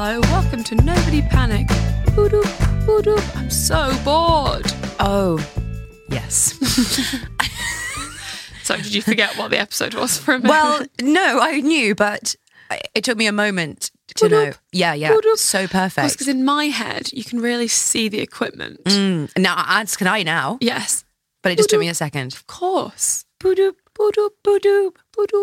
Hello, welcome to Nobody Panic. Boop, boop. I'm so bored. Oh, yes. So, did you forget what the episode was for a minute? well, no, I knew, but it took me a moment to know. Yeah, yeah. So perfect. because in my head, you can really see the equipment. Mm, now, as can I now, Yes, but it just took me a second. of course. Boop,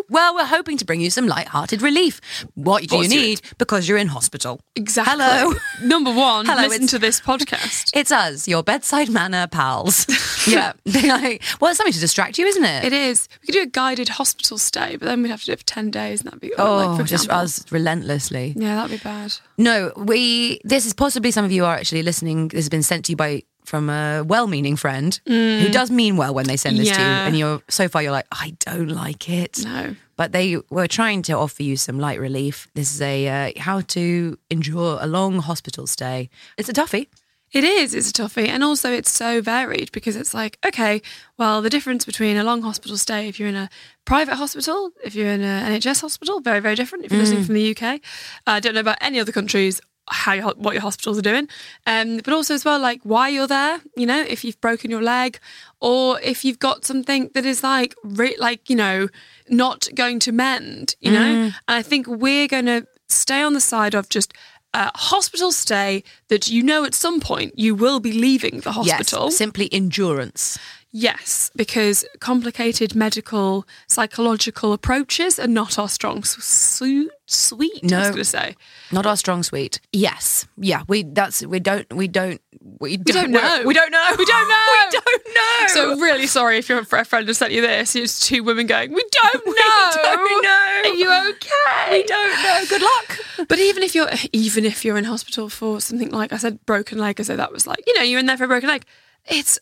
Well, we're hoping to bring you some light-hearted relief. What do you need? Because you're in hospital. Exactly. Hello. Number one, Hello, listen to this podcast. It's us, your bedside manner pals. yeah. Like, well, it's something to distract you, isn't it? It is. We could do a guided hospital stay, but then we'd have to do it for 10 days, and that'd be, Oh, like, for just example. us relentlessly. Yeah, that'd be bad. No, we. This is possibly some of you are actually listening. This has been sent to you by from a well-meaning friend who does mean well when they send this to you, Mm. And you're so far you're like, I don't like it. No. But they were trying to offer you some light relief. This is a uh, how to endure a long hospital stay. It's a toughie. It is. It's a toughie. And also, it's so varied because it's like, okay, well, the difference between a long hospital stay, if you're in a private hospital, if you're in an NHS hospital, very, very different. If you're listening from the UK, I don't know about any other countries. How your, what your hospitals are doing, um, but also as well like why you're there. You know, if you've broken your leg, or if you've got something that is like re- like you know not going to mend. You know, and I think we're going to stay on the side of just a hospital stay that you know at some point you will be leaving the hospital. Yes, simply endurance. Yes, because complicated medical, psychological approaches are not our strong su- su- suite. I was No. going to say. Not our strong suite. Yes, yeah. We that's we don't we don't we, don't know. We don't know. We don't know. we don't know. So really sorry if your friend has sent you this. It's two women going, we don't know. we don't know. Are you okay? we don't know. Good luck. But even if you're even if you're in hospital for something like I said, broken leg, as that was like you know you're in there for a broken leg, it's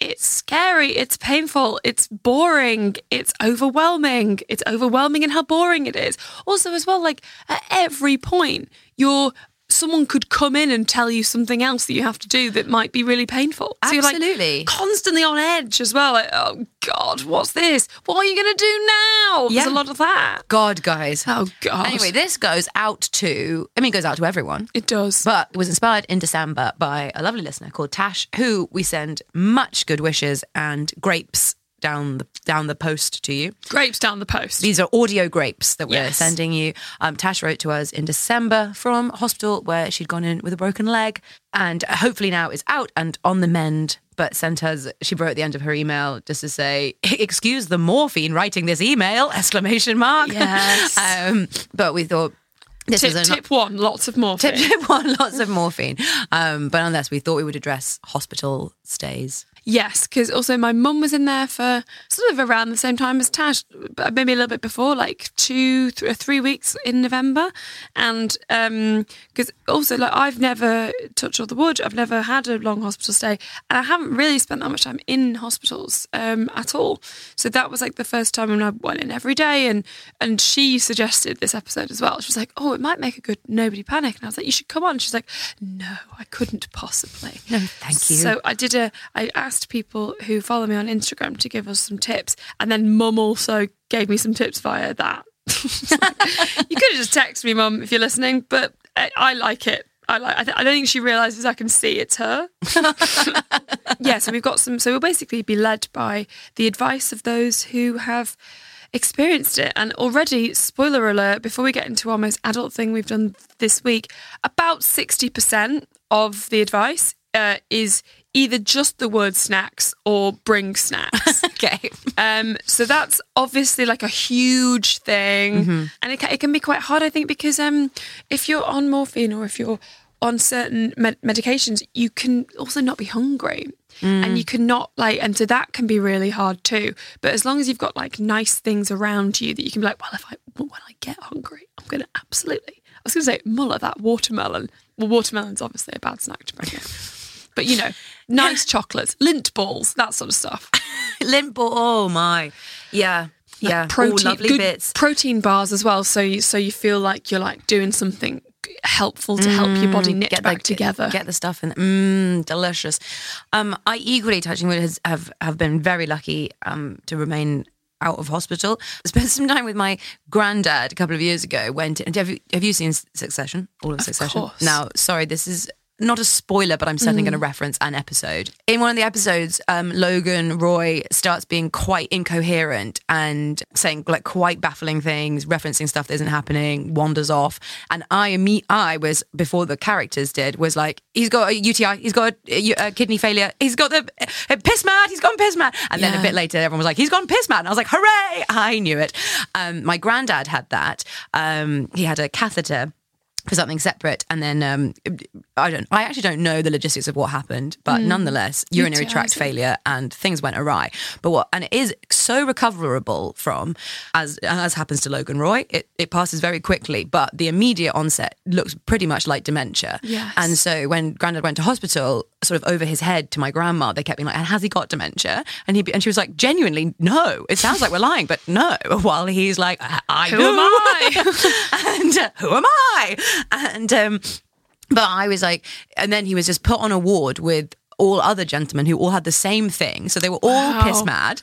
it's scary, it's painful, it's boring, it's overwhelming, it's overwhelming in how boring it is. Also, as well, like at every point, you're someone could come in and tell you something else that you have to do that might be really painful. So Absolutely. like constantly on edge as well. Like, oh God, what's this? What are you going to do now? There's a lot of that. God, guys. Oh God. Anyway, this goes out to. I mean, it goes out to everyone. it does. But it was inspired in December by a lovely listener called Tash, who we send much good wishes and grapes down the down the post to you. Grapes down the post. These are audio grapes that we're Yes. sending you. Um, Tash wrote to us in December from hospital where she'd gone in with a broken leg, and hopefully now is out and on the mend. But sent us, she wrote at the end of her email just to say, "Excuse the morphine writing this email!" Exclamation mark. Yes. um, but we thought this tip, a tip one, lots of more. Tip tip one, lots of morphine. Um, but unless we thought we would address hospital stays. Yes, because also my mum was in there for sort of around the same time as Tash, maybe a little bit before, like two, th- three weeks in November, and because also like I've never touched all the wood, I've never had a long hospital stay, and I haven't really spent that much time in hospitals um, at all. So that was like the first time when I went in every day, and and she suggested this episode as well. She was like, "Oh, it might make a good nobody panic," and I was like, "You should come on." She's like, "No, I couldn't possibly." No, thank you. So I did a. I asked people who follow me on Instagram to give us some tips, and then Mum also gave me some tips via that. you could have just texted me, Mum, if you're listening, but I, I like it. I like. I, th- I don't think she realizes I can see it's her. yeah. So we've got some. So we'll basically be led by the advice of those who have experienced it. And already, spoiler alert, before we get into our most adult thing we've done this week, about 60% of the advice uh, is either just the word snacks or bring snacks. Okay. Um, so that's obviously like a huge thing, and it can, it can be quite hard, I think, because um, if you're on morphine or if you're on certain med- medications, you can also not be hungry, and you cannot like, and so that can be really hard too. But as long as you've got like nice things around you that you can be like, well, if I when I get hungry, I'm gonna absolutely. I was gonna say muller that watermelon. Well, watermelon's obviously a bad snack to bring in. But you know, nice chocolates, Lindt balls, that sort of stuff. Limp. Oh my. Yeah. Yeah. protein, All lovely good bits. protein bars as well. So you so you feel like you're like doing something helpful to help your body knit back like, together. Get the stuff in. Mmm, delicious. Um, I equally touching wood has, have have been very lucky um to remain out of hospital. Spent some time with my granddad a couple of years ago. Went and have you have you seen Succession? All of, Succession. course. Now, sorry, this is. Not a spoiler, but I'm certainly Mm. going to reference an episode. In one of the episodes, um, Logan Roy starts being quite incoherent and saying like quite baffling things, referencing stuff that isn't happening, wanders off. And I, me, I was before the characters did was like, he's got a UTI, he's got a, a kidney failure, he's got the a piss mad, he's gone piss mad. And then a bit later, everyone was like, he's gone piss mad. And I was like, hooray! I knew it. Um, my granddad had that. Um, he had a catheter for something separate and then um i don't i actually don't know the logistics of what happened but nonetheless urinary tract failure and things went awry. But what and it is so recoverable from as as happens to logan roy it, it passes very quickly but the immediate onset looks pretty much like dementia. Yes. and so when grandad went to hospital sort of over his head to my grandma they kept being like has he got dementia and he and she was like genuinely no it sounds like we're lying but no while he's like i, I Who do am I? and uh, who am I? And um, but I was like, and then he was just put on a ward with all other gentlemen who all had the same thing. So they were all Wow. piss mad.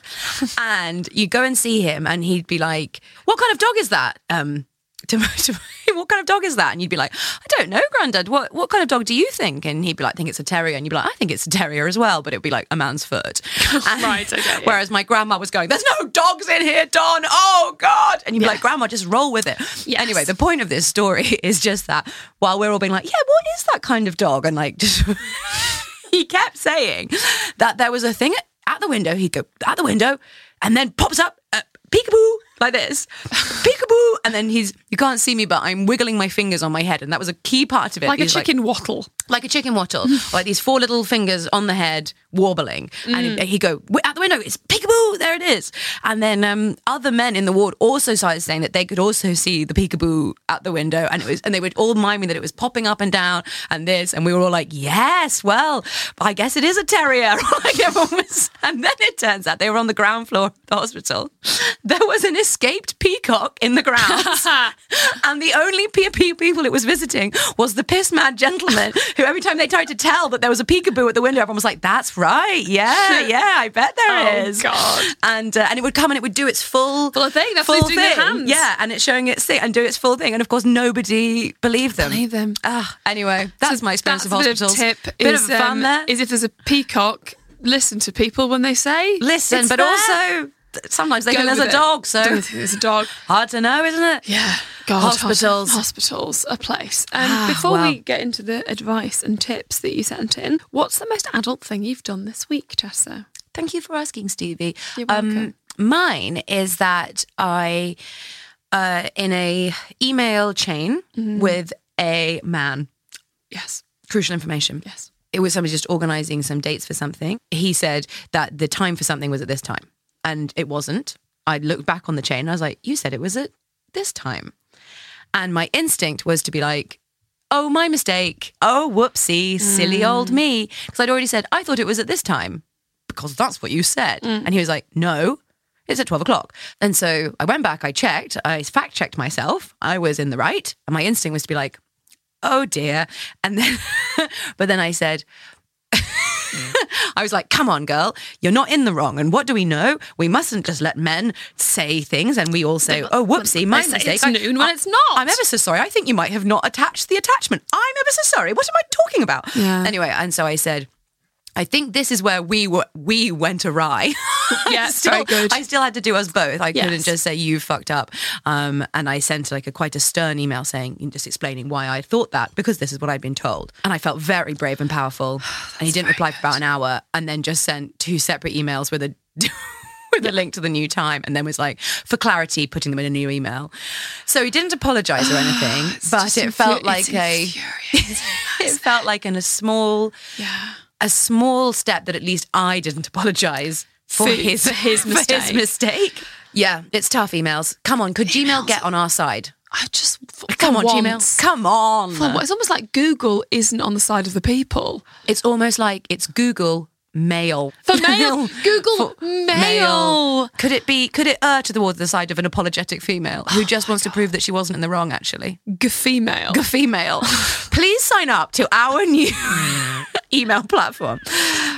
and you go and see him, and he'd be like, "What kind of dog is that?" Um, to, to, what kind of dog is that? And you'd be like, I don't know, Grandad. What what kind of dog do you think? And he'd be like, I think it's a terrier. And you'd be like, I think it's a terrier as well, but it'd be like a man's foot. And- Right, okay, yeah. Whereas my grandma was going, There's no dogs in here, Don. Oh God. And you'd be like, Grandma, just roll with it. Yes. Anyway, the point of this story is just that while we're all being like, Yeah, what is that kind of dog? And like just he kept saying that there was a thing at the window. He'd go at the window and then pops up, uh, peekaboo, like this, peekaboo. And then he's, you can't see me, but I'm wiggling my fingers on my head. And that was a key part of it. like a chicken wattle. Like a chicken wattle, like these four little fingers on the head warbling, and Mm. he go "Wi- out the window. It's peekaboo, there it is. And then um, other men in the ward also started saying that they could also see the peekaboo out the window, and it was, and they would all remind me that it was popping up and down and this, and we were all like, yes, well, I guess it is a terrier. like everyone was, and then it turns out they were on the ground floor of the hospital. There was an escaped peacock in the grounds. and the only pe- pe- people it was visiting was the piss mad gentleman who every time they tried to tell that there was a peekaboo at the window, everyone was like, "That's right, yeah, yeah, I bet there Oh, is." God. And uh, and it would come and it would do its full Full thing, that's full thing, hands. yeah, and it's showing its thing and do its full thing, and of course nobody believed them. Believe them. Ah, anyway, that's So my experience that's of bit hospitals. tip bit is, of fun um, there. is if there's a peacock, listen to people when they say Listen, it's but there. also sometimes they Go think there's a it. dog, so there's a dog. hard to know, isn't it? Yeah, God, Hospitals. hospitals, a place. And Ah, before wow. we get into the advice and tips that you sent in, what's the most adult thing you've done this week, Tessa? Thank you for asking, Stevie. You're welcome. Um, mine is that I, uh, in a email chain Mm-hmm. with a man, Yes, crucial information. yes. It was somebody just organizing some dates for something. He said that the time for something was at this time, and it wasn't. I looked back on the chain. And I was like, "You said it was at this time," and my instinct was to be like. Oh, my mistake. Oh, whoopsie, silly mm. old me. Because I'd already said, I thought it was at this time because that's what you said. Mm. And he was like, no, it's at 12 o'clock. And so I went back, I checked, I fact checked myself. I was in the right. And my instinct was to be like, oh dear. And then, but then I said, I was like, come on, girl, you're not in the wrong. And what do we know? We mustn't just let men say things and we all say, oh, whoopsie, my mistake. it's I- noon when I- it's not. I'm ever so sorry. I think you might have not attached the attachment. I'm ever so sorry. What am I talking about? Yeah. Anyway, and so I said, I think this is where we were, we went awry. Yeah, I still, very good. I still had to do us both. I couldn't just say you fucked up. Um, and I sent like a quite a stern email saying, just explaining why I thought that because this is what I'd been told. And I felt very brave and powerful. and he didn't reply for about an hour, and then just sent two separate emails with a. With a link to the new time, and then was like, for clarity, putting them in a new email. So he didn't apologise or anything, but it felt like a, it felt like in a small, yeah. A small step that at least I didn't apologise for, For- his for his for his mistake. mistake. Yeah, it's tough. Emails. Come on, could Gmail get on our side? I just Come on, once, Gmail. Come on. for It's almost like Google isn't on the side of the people. It's almost like it's Google Mail. For mail, Google For Mail. Could it be? Could it err towards the side of an apologetic female who just wants to prove that she wasn't in the wrong? Actually, Female. G- female. Please sign up to our new email platform.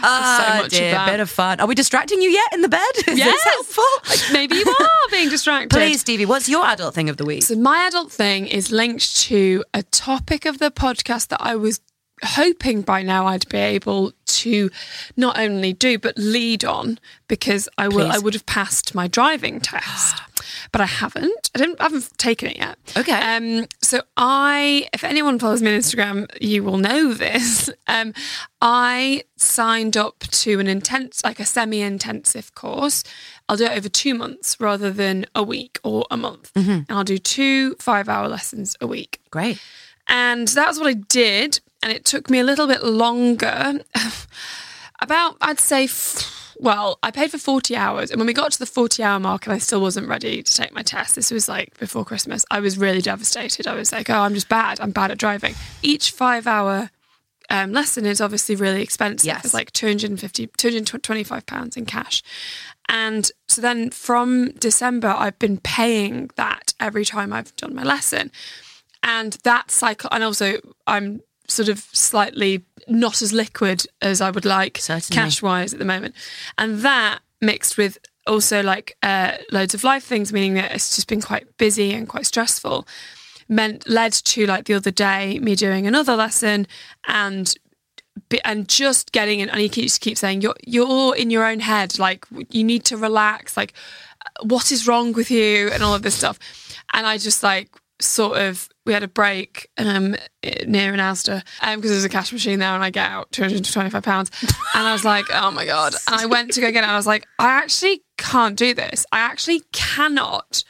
Ah, much of dear, that. bit of fun. Are we distracting you yet in the bed? Is Yes. this helpful? Maybe you are being distracted. Please, Stevie, what's your adult thing of the week? So my adult thing is linked to a topic of the podcast that I was hoping by now I'd be able to not only do but lead on because I will Please. I would have passed my driving test. But I haven't. I didn't I haven't taken it yet. Okay. Um so I if anyone follows me on Instagram, you will know this. Um I signed up to an intense like a semi-intensive course. I'll do it over two months rather than a week or a month. And I'll do two five hour lessons a week. Great. And that's what I did. And it took me a little bit longer. About, I'd say, well, I paid for 40 hours. And when we got to the 40 hour mark and I still wasn't ready to take my test, this was like before Christmas, I was really devastated. I was like, oh, I'm just bad. I'm bad at driving. Each five hour um, lesson is obviously really expensive. Yes. It's like 250, 225 pounds in cash. And so then from December, I've been paying that every time I've done my lesson. And that cycle, and also I'm sort of slightly not as liquid as I would like cash wise at the moment. And that mixed with also like uh, loads of life things, meaning that it's just been quite busy and quite stressful, meant led to like the other day me doing another lesson and and just getting in and he keeps keep saying you're you're in your own head like you need to relax like what is wrong with you? and all of this stuff. And I just like sort of we had a break um near an Asda um because there's a cash machine there and I get out 225 pounds and I was like oh my god and I went to go get it and I was like I actually can't do this I actually cannot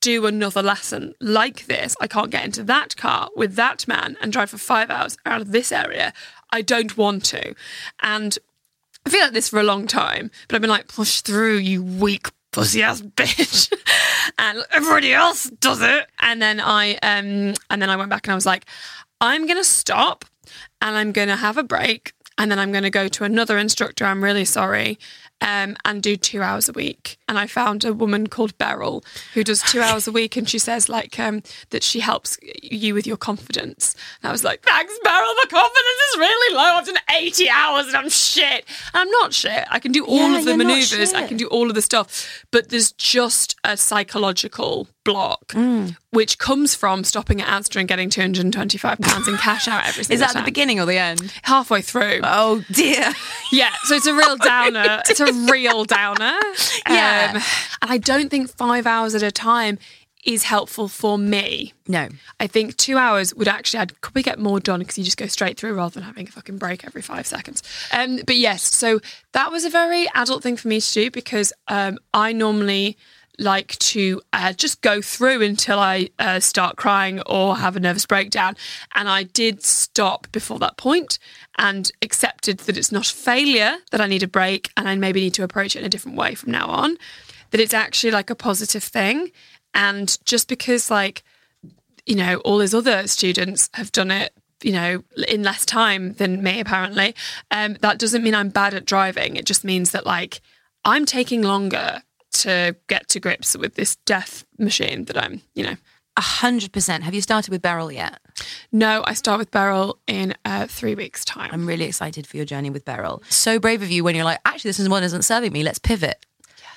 do another lesson like this. I can't get into that car with that man and drive for five hours out of this area. I don't want to. And I feel like this for a long time, but I've been like, push through, you weak pussy ass bitch. and everybody else does it. And then I um and then I went back and I was like, I'm gonna stop and I'm gonna have a break and then I'm gonna go to another instructor. I'm really sorry. Um, and do two hours a week. And I found a woman called Beryl who does two hours a week, and she says like um, that she helps you with your confidence. And I was like, thanks, Beryl. My confidence is really low. I've done eighty hours and I'm shit. And I'm not shit. I can do all Yeah, of the maneuvers. I can do all of the stuff, but there's just a psychological block, Mm. which comes from stopping at Asda and getting two hundred and twenty-five pounds in cash out every single Is that time. the beginning or the end? Halfway through. Oh dear. Yeah, so it's a real downer. it's a real downer. Yeah. Um, and I don't think five hours at a time is helpful for me. No. I think two hours would actually, I'd probably get more done because you just go straight through rather than having a fucking break every five seconds. Um, but yes, so that was a very adult thing for me to do because um, I normally like to uh, just go through until I uh, start crying or have a nervous breakdown. And I did stop before that point and accepted that it's not a failure, that I need a break and I maybe need to approach it in a different way from now on, that it's actually like a positive thing. And just because, like, you know, all his other students have done it, you know, in less time than me, apparently. Um, that doesn't mean I'm bad at driving. It just means that, like, I'm taking longer to get to grips with this death machine that I'm, you know, A hundred percent. Have you started with Beryl yet? No, I start with Beryl in uh, three weeks' time. I'm really excited for your journey with Beryl. So brave of you when you're like, actually, this is one isn't serving me. Let's pivot.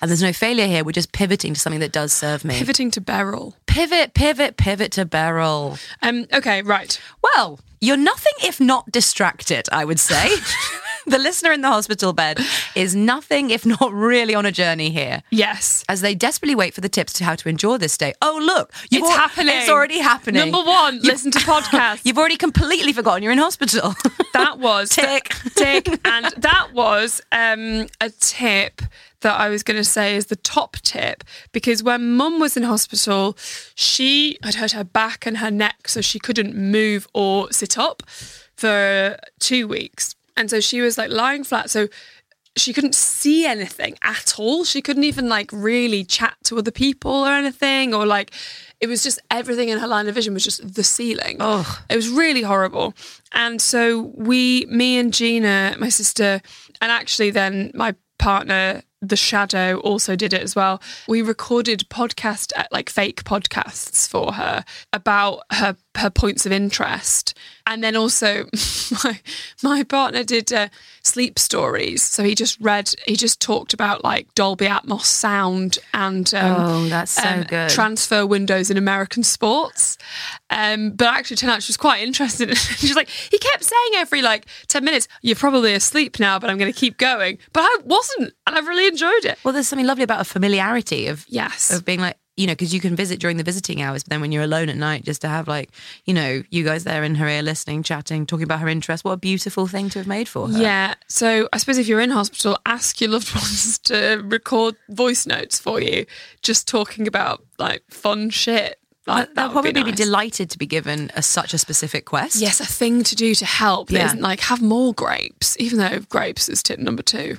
And there's no failure here. We're just pivoting to something that does serve me. Pivoting to Beryl. pivot, pivot, pivot to Beryl. Um, okay, right. Well, you're nothing if not distracted, I would say. the listener in the hospital bed is nothing if not really on a journey here. Yes. As they desperately wait for the tips to how to endure this day. Oh, look, It's happening. It's already happening. Number one, listen to podcasts. You've already completely forgotten you're in hospital. that was Tick. tick, and that was um, a tip that I was going to say is the top tip because when Mum was in hospital, she had hurt her back and her neck, so she couldn't move or sit up for two weeks, and so she was like lying flat. So she couldn't see anything at all. She couldn't even like really chat to other people or anything, or like it was just everything in her line of vision was just the ceiling. Oh, it was really horrible. And so we, me and Gina, my sister, and actually then my partner the shadow also did it as well. We recorded podcast uh, like fake podcasts for her about her her points of interest. And then also my my partner did uh, sleep stories. So he just read he just talked about like dolby atmos sound and um, Oh, that's so good. transfer windows in american sports. Um, but actually turned out she was quite interested. She's like he kept saying every like 10 minutes you're probably asleep now but i'm going to keep going. But i wasn't and i really enjoyed it well, there's something lovely about a familiarity of Yes. of being like you know because you can visit during the visiting hours, but then when you're alone at night, just to have like you know you guys there in her ear, listening, chatting, talking about her interests. What a beautiful thing to have made for her. Yeah. So I suppose if you're in hospital, ask your loved ones to record voice notes for you, just talking about like fun shit. Like, They'll that would probably be, be, delighted to be given a, such a specific quest. Yes, a thing to do to help. Yeah. isn't like have more grapes, even though grapes is tip number two.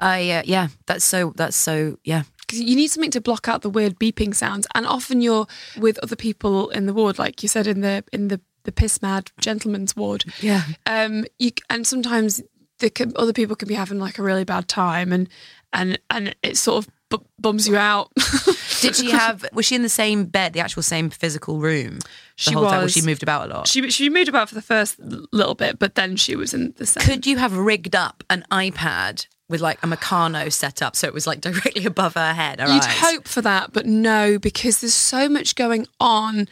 I uh, yeah, that's so that's so yeah. Because you need something to block out the weird beeping sounds, and often you're with other people in the ward, like you said in the in the the piss mad gentleman's ward. Yeah. Um. You and sometimes the other people can be having like a really bad time, and and and it sort of bu- bums you out. Did she have? Was she in the same bed, the actual same physical room? The She whole time, or was. she moved about a lot. she she moved about for the first little bit, but then she was in the same. Could you have rigged up an iPad with like a Meccano set up so it was like directly above her head? Her You'd eyes? hope for that, but no, because there's so much going on.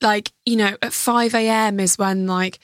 Like, you know, at 5 a.m. is when like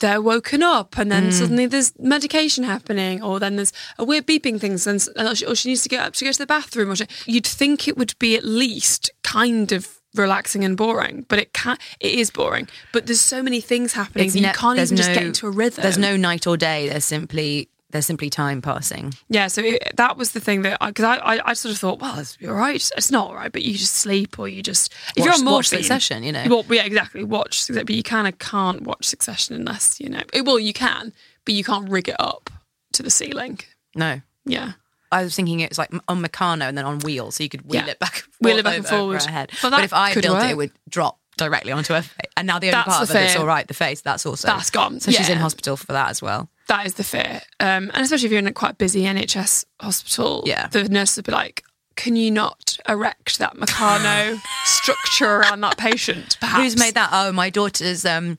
they're woken up and Mm. then suddenly there's medication happening or then there's a weird beeping thing and or she, or she needs to get up to go to the bathroom or she, you'd think it would be at least kind of relaxing and boring but it can't it is boring but there's so many things happening that you can't even just get into a rhythm There's no night or day. There's simply there's simply time passing. Yeah, so it, that was the thing that because I, I, I sort of thought, well, it's all right. It's not all right, but you just sleep or you just if Watch- you're on watch morphine, Succession, you know. Well, yeah, exactly. Watch, but you kind of can't watch Succession unless you know. Well, you can, but you can't rig it up to the ceiling. No. Yeah, I was thinking it was like on Meccano and then on wheels, so you could wheel Yeah. it back, Wheel it back and forward. her head. But But, if I built it, work. it would drop directly onto her face. And now the only That's part the of it's fear. all right, the face. That's also That's gone. So she's in hospital for that as well. That is the fear, um, and especially if you're in a quite busy NHS hospital. Yeah. the nurse would be like. Can you not erect that Meccano structure around that patient? Perhaps Who's made that? Oh, my daughter's um,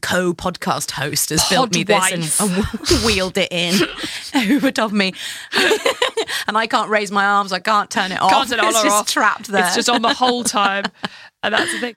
co-podcast host has built me this Podwife. and, and wheeled it in over top of me, and I can't raise my arms. I can't turn it off. Can't turn it on it's just off. trapped there. It's just on the whole time, and that's the thing.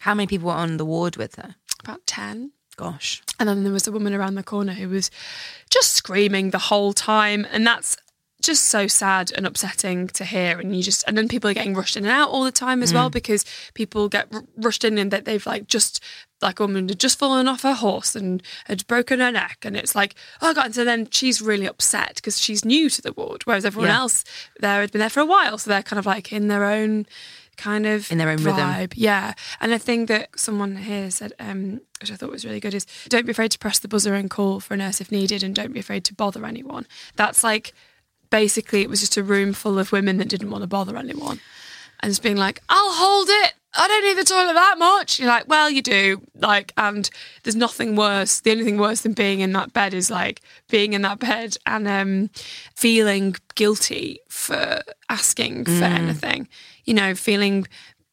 How many people were on the ward with her? About 10. Gosh. And then there was a woman around the corner who was just screaming the whole time. And that's just so sad and upsetting to hear. And you just, and then people are getting rushed in and out all the time as well mm. because people get r- rushed in and that they've like just, like a woman had just fallen off her horse and had broken her neck. And it's like, oh God. And so then she's really upset because she's new to the ward, whereas everyone Yeah. else there had been there for a while. So they're kind of like in their own kind of In their own rhythm. Yeah. And I think that someone here said, um, which I thought was really good, is don't be afraid to press the buzzer and call for a nurse if needed, and don't be afraid to bother anyone. That's like basically it was just a room full of women that didn't want to bother anyone. And just being like, I'll hold it. I don't need the toilet that much. You're like, well, you do. Like, and there's nothing worse. The only thing worse than being in that bed is like being in that bed and um, feeling guilty for asking for anything. You know, feeling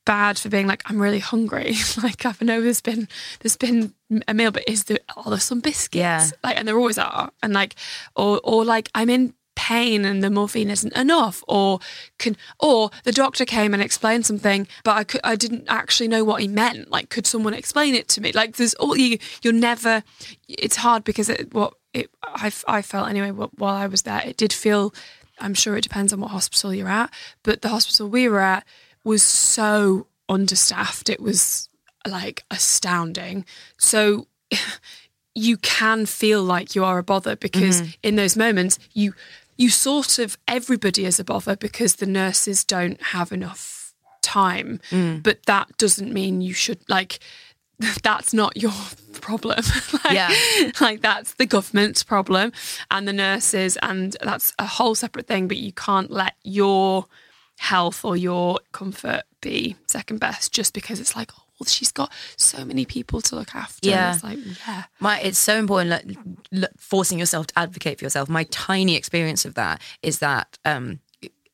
bad for being like, I'm really hungry. like, I know there's been there's been a meal, but is there are there some biscuits? Yeah. Like, and there always are. And like, or or like, I'm in pain and the morphine isn't enough or can or the doctor came and explained something but I could I didn't actually know what he meant. Like could someone explain it to me? Like there's all you you're never it's hard because it what it I, I felt anyway wh- while I was there it did feel I'm sure it depends on what hospital you're at but the hospital we were at was so understaffed. It was like astounding. So you can feel like you are a bother because mm-hmm. in those moments you you sort of everybody is a bother because the nurses don't have enough time. Mm. But that doesn't mean you should like that's not your problem. Like, Yeah. like that's the government's problem and the nurses and that's a whole separate thing but you can't let your health or your comfort be second best just because it's like oh well, she's got so many people to look after Yeah. it's like yeah My, it's so important like, forcing yourself to advocate for yourself. My tiny experience of that is that um,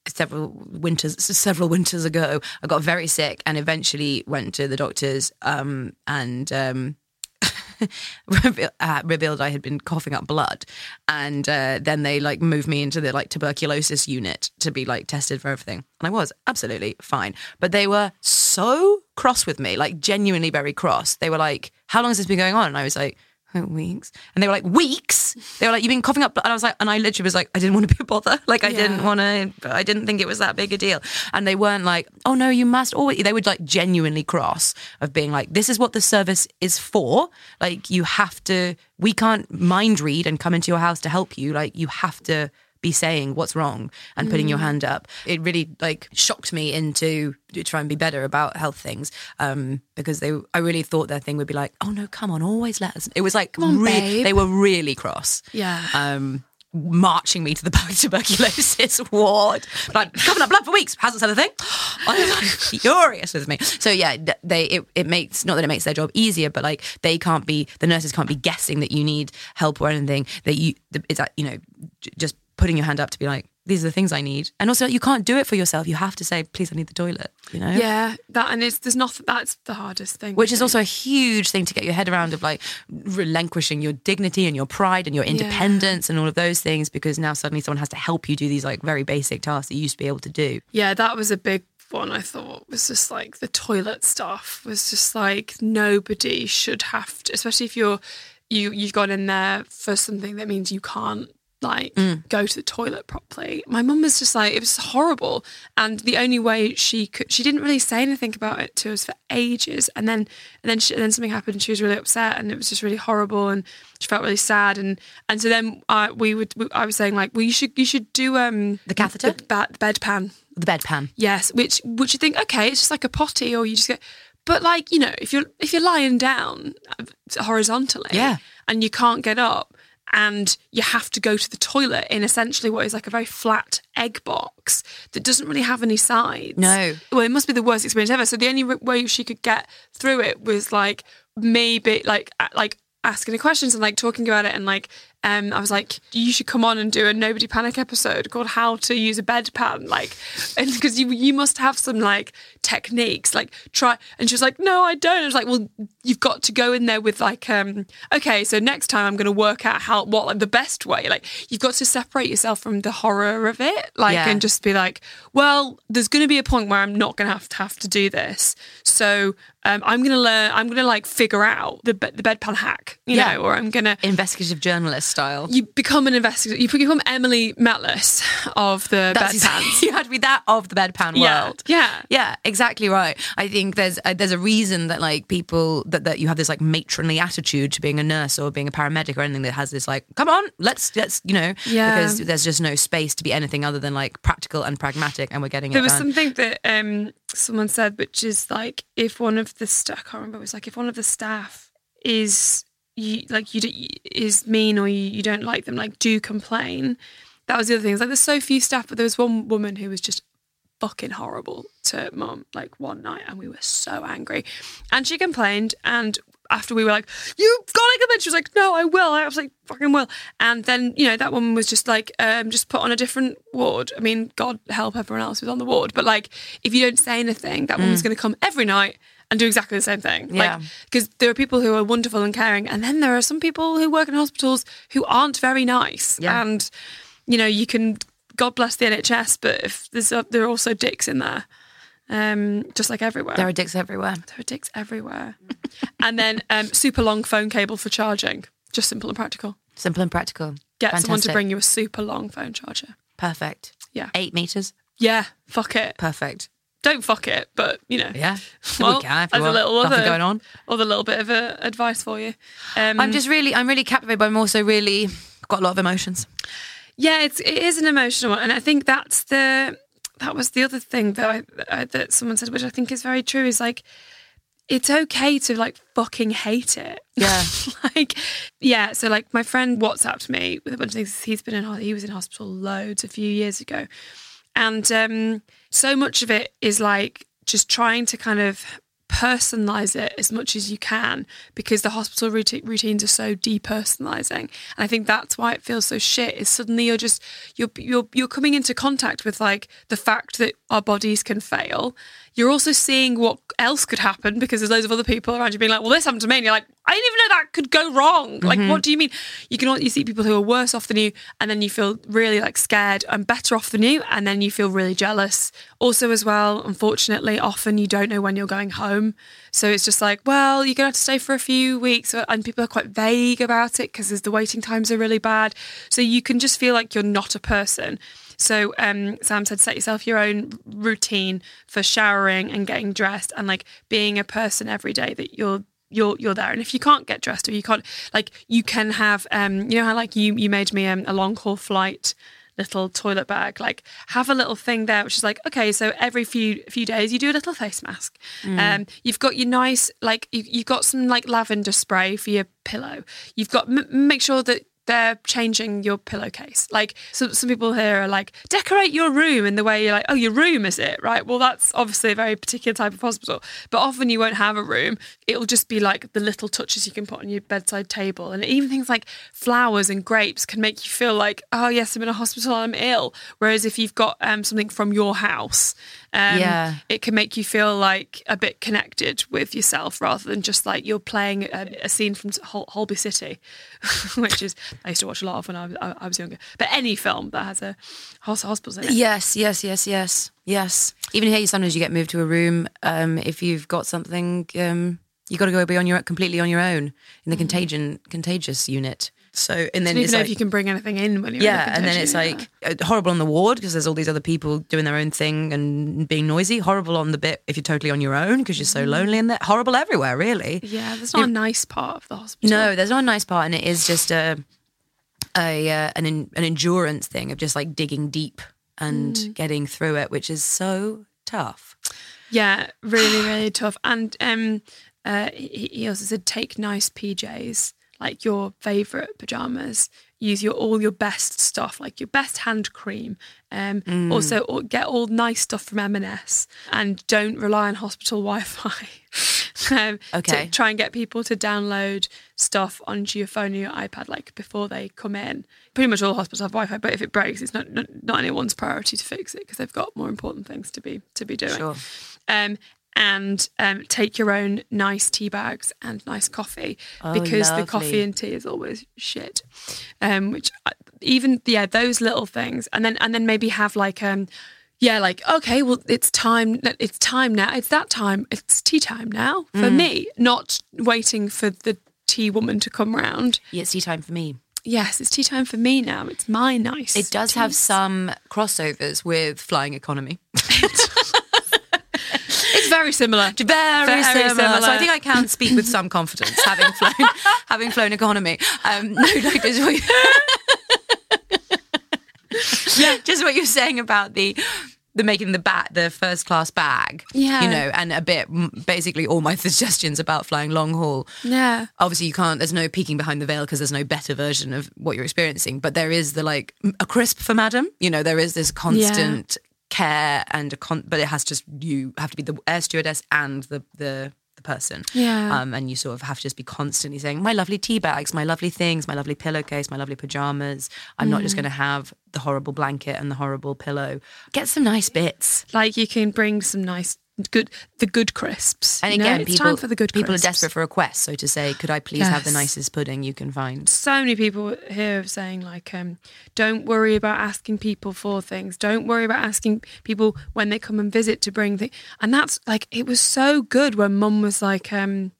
several winters, several winters ago, I got very sick and eventually went to the doctors um, and um, uh, revealed I had been coughing up blood, and uh, then they like moved me into the like tuberculosis unit to be like tested for everything, and I was absolutely fine. But they were so cross with me, like genuinely very cross. They were like, "How long has this been going on?" And I was like. "Oh, Weeks, and they were like weeks. They were like, "You've been coughing up," and I was like, and I literally was like, I didn't want to be a bother. Like, I didn't want to. I didn't think it was that big a deal. And they weren't like, "Oh no, you must always." They would like genuinely cross of being like, "This is what the service is for. Like, you have to. We can't mind read and come into your house to help you. Like, you have to." Be saying what's wrong and putting your hand up it really like shocked me into try and be better about health things um because they i really thought their thing would be like oh no come on always let us it was like on, re- they were really cross Yeah. um, marching me to the tuberculosis ward. Like, coughing up blood for weeks, hasn't said a thing. I was like, furious with me. So yeah, they it, it makes not that it makes their job easier, but like they can't be the nurses can't be guessing that you need help or anything. That you it's that you know j- just putting your hand up to be like these are the things I need, and also you can't do it for yourself. You have to say, please, I need the toilet. You know. Yeah, that and it's there's nothing. That's the hardest thing. Which is also a huge thing to get your head around of like relinquishing your dignity and your pride and your independence and all of those things because now suddenly someone has to help you do these like very basic tasks that you used to be able to do. yeah, that was a big one. I thought was just like the toilet stuff was just like nobody should have to, especially if you're you you've gone in there for something that means you can't like Mm. go to the toilet properly. My mum was just like it was horrible, and the only way she could she didn't really say anything about it to us for ages, and then and then she, and then something happened, and she was really upset, and it was just really horrible, and she felt really sad, and and so then I we would we, I was saying like well you should you should do um The catheter? the, ba- the bedpan The bedpan. Yes, which which you think okay, it's just like a potty, or you just go. But like you know, if you're if you're lying down uh, horizontally, Yeah. and you can't get up, and you have to go to the toilet in essentially what is like a very flat egg box that doesn't really have any sides. No. Well, it must be the worst experience ever. So the only way she could get through it was like maybe like like asking her questions and like talking about it and like um, I was like, you should come on and do a Nobody Panic episode called How to Use a Bedpan. Like, and because you, you must have some like techniques, like try. And she was like, no, I don't. I was like, well, you've got to go in there with like, um, okay, so next time I'm going to work out how, what like the best way. Like, you've got to separate yourself from the horror of it. Like, Yeah. and just be like, well, there's going to be a point where I'm not going to have to have to do this. So um, I'm going to learn, I'm going to like figure out the, the bedpan hack, you Yeah. know, or I'm going to Investigative journalist style. you become an investigator. You become Emily Maitlis of the That's bedpans. you had to be that of the bedpan Yeah, world. yeah. yeah, exactly right. I think there's uh, there's a reason that like people that, that you have this like matronly attitude to being a nurse or being a paramedic or anything that has this like, come on, let's let's you know, Yeah. because there's just no space to be anything other than like practical and pragmatic, and we're getting There it was done. something that um, someone said, which is like if one of the sta- I can't remember. It was like if one of the staff is you like you is mean or you, you don't like them, like do complain. That was the other thing. It's like there's so few staff, but there was one woman who was just fucking horrible to mum like one night and we were so angry and she complained and after we were like you've got to come in she was like no I will. I was like, fucking will. And then you know that woman was just like um just put on a different ward. I mean God help everyone else who's on the ward. But like if you don't say anything that woman's going to come every night and do exactly the same thing. Yeah. like because there are people who are wonderful and caring and then there are some people who work in hospitals who aren't very nice. Yeah. and you know you can God bless the NHS, but if there's a, there are also dicks in there, um, just like everywhere. there are dicks everywhere. There are dicks everywhere. and then um, super long phone cable for charging, just simple and practical. Simple and practical. Get someone to bring you a super long phone charger. Perfect. Yeah. Eight meters. Yeah, fuck it. Perfect. Don't fuck it, but you know. Yeah. Well, we can if a little other, going on. Other little bit of uh, advice for you. Um, I'm just really, I'm really captivated, but I'm also really got a lot of emotions. Yeah, it's it is an emotional one, and I think that's the that was the other thing that I, I that someone said, which I think is very true. Is like it's okay to like fucking hate it. Yeah. like yeah. So like my friend WhatsApped me with a bunch of things. He's been in he was in hospital loads a few years ago, and um, so much of it is like just trying to kind of personalize it as much as you can because the hospital routine, routines are so depersonalizing. And i think that's why it feels so shit is suddenly you're just you're you're you're coming into contact with like the fact that our bodies can fail you're also seeing what else could happen because there's loads of other people around you being like well this happened to me. And you're like i didn't even know that could go wrong. Like mm-hmm. what do you mean? You can you see people who are worse off than you and then you feel really like scared and better off than you and then you feel really jealous. Also as well unfortunately often you don't know when you're going home. So it's just like well you're gonna have to stay for a few weeks and people are quite vague about it because the waiting times are really bad. So you can just feel like you're not a person so um, Sam said, set yourself your own routine for showering and getting dressed, and like being a person every day that you're you're you're there. And if you can't get dressed or you can't, like, you can have, um, you know how like you you made me um, a long haul flight little toilet bag like have a little thing there which is like okay so every few few days you do a little face mask. Um you've got your nice like you, you've got some like lavender spray for your pillow. You've got m- make sure that they're changing your pillowcase. Like some some people here are like, decorate your room in the way you're like, oh, your room is it, right? Well, that's obviously a very particular type of hospital. But often you won't have a room. It'll just be like the little touches you can put on your bedside table. And even things like flowers and grapes can make you feel like, oh yes, I'm in a hospital, I'm ill. Whereas if you've got um, something from your house, um, Yeah. it can make you feel like a bit connected with yourself rather than just like you're playing a, a scene from Hol- Holby City, which is I used to watch a lot of when I was, I, I was younger. But any film that has a hospital in it. Yes, yes, yes, yes, yes. Even here, sometimes you get moved to a room um, if you've got something. Um, you got to go be on your completely on your own in the contagion contagious unit. So and then don't it's know like, if you can bring anything in when you're yeah, and then it's like uh, horrible on the ward because there's all these other people doing their own thing and being noisy. Horrible on the bit if you're totally on your own because you're so lonely and that horrible everywhere, really. yeah, there's not a nice part of the hospital. No, there's not a nice part, and it is just a a uh, an en- an endurance thing of just like digging deep and Mm. getting through it, which is so tough. Yeah, really, really tough. And um, uh, he, he also said take nice PJs. like your favorite pajamas. Use your all your best stuff, like your best hand cream. Um, Mm. Also, get all nice stuff from M&S, and don't rely on hospital Wi-Fi. Um, to Okay. try and get people to download stuff onto your phone or your iPad, like before they come in. Pretty much all hospitals have Wi-Fi, but if it breaks, it's not not, not anyone's priority to fix it because they've got more important things to be to be doing. Sure. Um, and um, take your own nice tea bags and nice coffee Oh, because the coffee and tea is always shit. Um, which I- even yeah, those little things, and then and then maybe have like um. Yeah, like okay, well, it's time. It's time now. It's that time. It's tea time now for Mm. me. Not waiting for the tea woman to come round. Yeah, it's tea time for me. Yes, it's tea time for me now. It's my nice. It does have some crossovers with flying economy. It's very similar. Very, Very similar. similar. So I think I can speak with some confidence, having flown, having flown economy. Um, no, no, just what, you, yeah, just what you're saying about the the making the bat the first class bag. Yeah. you know, and a bit basically all my suggestions about flying long haul. Yeah. Obviously, you can't. There's no peeking behind the veil because there's no better version of what you're experiencing. But there is the like a crisp for madam. You know, there is this constant care and a con. But it has just you have to be the air stewardess and the the the person. Yeah. Um, and you sort of have to just be constantly saying, "My lovely tea bags, my lovely things, my lovely pillowcase, my lovely pajamas. I'm not Mm. just going to have the horrible blanket and the horrible pillow. Get some nice bits." Like you can bring some nice good the good crisps. And you know? again, it's people time for the good people crisps. are desperate for requests. So to say, "Could I please have the nicest pudding you can find?" so many people here are saying like um, don't worry about asking people for things don't worry about asking people when they come and visit to bring things and that's like it was so good when mum was like um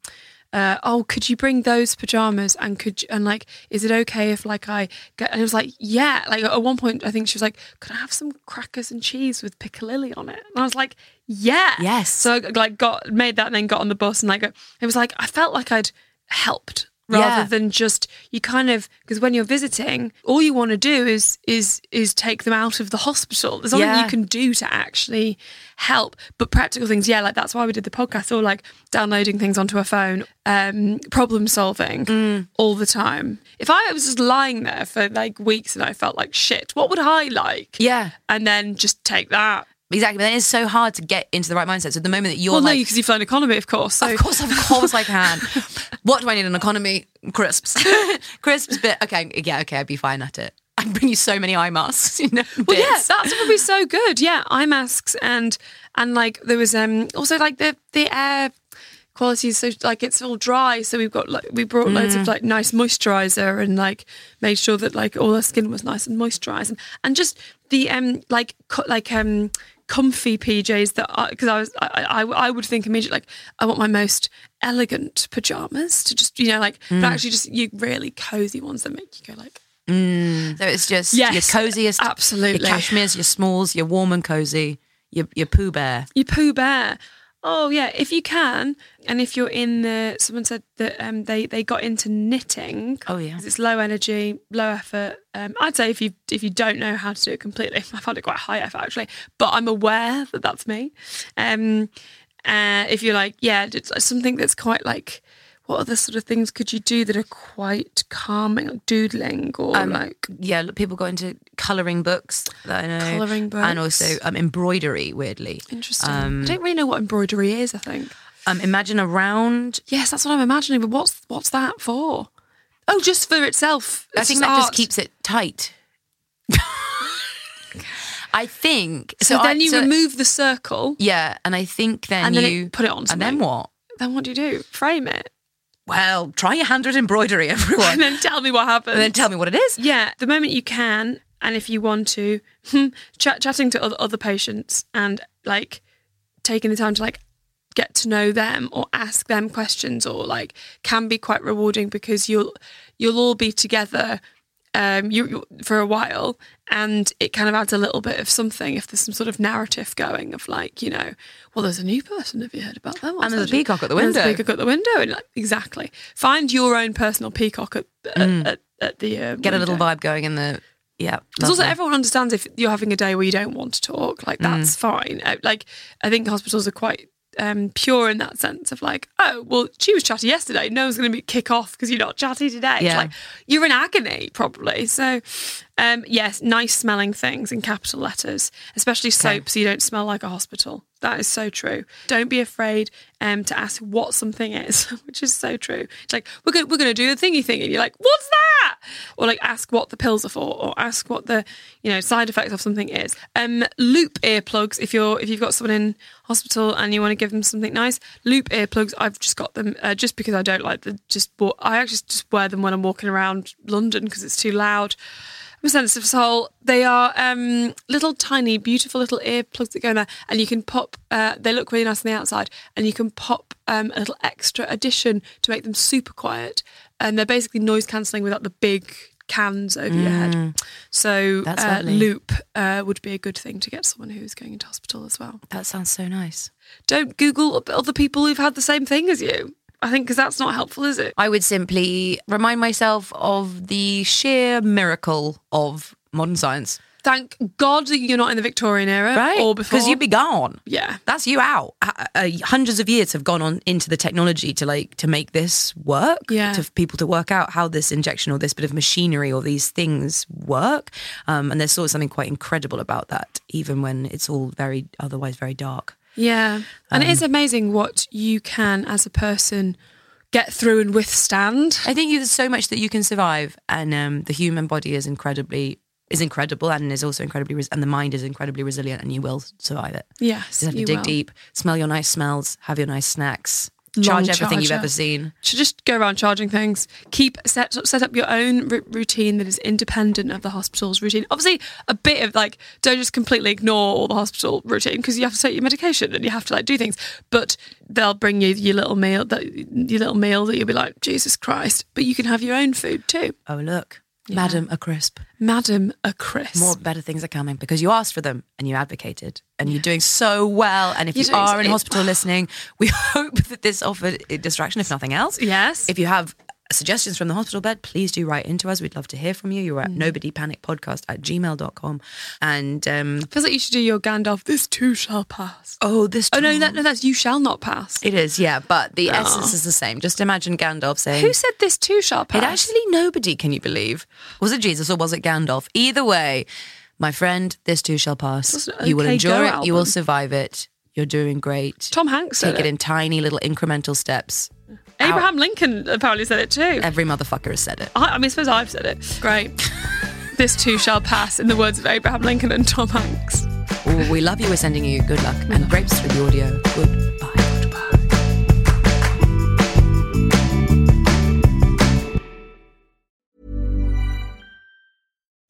uh, oh, could you bring those pajamas? And could you, and like, is it okay if like I get? And it was like, yeah. Like at one point, I think she was like, could I have some crackers and cheese with piccalilli on it? And I was like, yeah, Yes. So I like got made that and then got on the bus and like it was like I felt like I'd helped rather Yeah. than just you kind of because when you're visiting all you want to do is is is take them out of the hospital there's nothing Yeah. you can do to actually help but practical things yeah like that's why we did the podcast or like downloading things onto a phone um problem solving Mm. all the time if i was just lying there for like weeks and i felt like shit what would i like Yeah. and then just take that Exactly. But then it's so hard to get into the right mindset. So the moment that you're well no like, because you've flown economy of course so of course, of course I can. what do I need in economy? Crisps. Crisps, but okay, yeah, okay, I'd be fine at it. I'd bring you so many eye masks, you know. Well, yeah, that's be so good. Yeah, eye masks and and like there was um also like the the air quality is so like it's all dry. So we've got like we brought loads Mm. of like nice moisturizer and like made sure that like all our skin was nice and moisturized and, and just the um like co- like um comfy PJs that because I, was I, I I would think immediately like I want my most elegant pajamas to just you know like Mm. but actually just you really cozy ones that make you go like mm. So it's just Yes, your coziest, absolutely. Your cashmere's, your smalls, your warm and cozy, your your Pooh Bear. your Pooh Bear. Oh yeah, if you can, and if you're in the, someone said that um, they they got into knitting. Oh, yeah. 'cause it's low energy, low effort. Um, I'd say if you if you don't know how to do it completely, I found it quite high effort actually. But I'm aware that that's me. Um, uh, if you're like, yeah, it's something that's quite like, what other sort of things could you do that are quite calming, like doodling or Um, like Yeah, look, people got into colouring books that I know, Colouring books, and also um, embroidery. Weirdly, interesting? Um, I don't really know what embroidery is. I think. um, imagine a round. Yes, that's what I'm imagining. But what's what's that for? Oh, just for itself. I think that just keeps it tight. I think So, I- then you so- remove the circle, Yeah, and I think then and then you put it on. and then what? Then what do you do? Frame it, Well, try your hand at embroidery, everyone, and then tell me what happens. and then tell me what it is. Yeah, the moment you can, and if you want to, hmm, chat, chatting to other, other patients and like taking the time to like get to know them or ask them questions or like can be quite rewarding because you'll you'll all be together um you, for a while and it kind of adds a little bit of something if there's some sort of narrative going of like you know well there's a new person have you heard about them And there's a peacock at the And there's a window. peacock at the window and like, exactly find your own personal peacock at at, at, at the uh, Get a little vibe going in the yeah. Because also everyone understands if you're having a day where you don't want to talk, like Mm. that's fine. Uh, Like I think hospitals are quite um, pure in that sense of like, oh, well, she was chatty yesterday. No one's going to be kick off because you're not chatty today. It's like you're in agony, probably. So, um, yes, nice smelling things in capital letters, especially soap, so you don't smell like a hospital. That is so true. Don't be afraid um, to ask what something is, which is so true. It's like we're going we're going to do the thingy thing, and you're like, what's that? Or like ask what the pills are for, or ask what the you know side effect of something is. Um, loop earplugs if you're if you've got someone in hospital and you want to give them something nice. Loop earplugs. I've just got them uh, just because I don't like the just. I actually just wear them when I'm walking around London because it's too loud. Sensitive soul. They are um, little tiny, beautiful little earplugs that go in there, and you can pop. Uh, they look really nice on the outside, and you can pop um, a little extra addition to make them super quiet. And they're basically noise cancelling without the big cans over your head. So That's uh, loop uh, would be a good thing to get someone who's going into hospital as well. That sounds so nice. Don't Google other people who've had the same thing as you. I think because that's not helpful, is it? I would simply remind myself of the sheer miracle of modern science. Thank God that you're not in the Victorian era Right? or before. Because you'd be gone. yeah. That's you out. Uh, uh, hundreds of years have gone on into the technology to like to make this work. Yeah. To people to work out how this injection or this bit of machinery or these things work. Um, and there's sort of something quite incredible about that, even when it's all very otherwise very dark. Yeah. And it Um, is amazing what you can, as a person, get through and withstand. I think there's so much that you can survive, and um, the human body is incredibly is incredible, and is also incredibly, res- and the mind is incredibly resilient, and you will survive it. Yes. You have to dig will. deep, smell your nice smells, have your nice snacks, charge everything you've ever seen. Should just go around charging things. Keep set set up your own r- routine that is independent of the hospital's routine. Obviously, a bit of like don't just completely ignore all the hospital routine because you have to take your medication and you have to like do things. But they'll bring you your little meal that your little meal that you'll be like Jesus Christ. But you can have your own food too, Oh look, Madam, a crisp. Madam. A crisp. More better things are coming because you asked for them and you advocated, and you're doing so well. And if You're you are so- in hospital listening, we hope that this offered a distraction, if nothing else. Yes. If you have suggestions from the hospital bed, please do write into us. We'd love to hear from you. You're at Mm. at nobodypanicpodcast at gmail.com. And um, Feels like you should do your Gandalf. This too shall pass. oh, this. Oh no, that, no, that's you shall not pass. It is, yeah, but the essence is the same. Just imagine Gandalf saying, Who said this too shall pass? It actually nobody, can you believe? Was it Jesus or was it Gandalf? Either way, my friend, this too shall pass. That's You will Go it, you will survive it. You're doing great. Tom Hanks Take it it. in tiny little incremental steps. Abraham Lincoln apparently said it too. Every motherfucker has said it. I, I mean, I suppose I've said it. Great. this too shall pass, in the words of Abraham Lincoln and Tom Hanks. Oh, we love you. We're sending you good luck and grapes with the audio. Goodbye.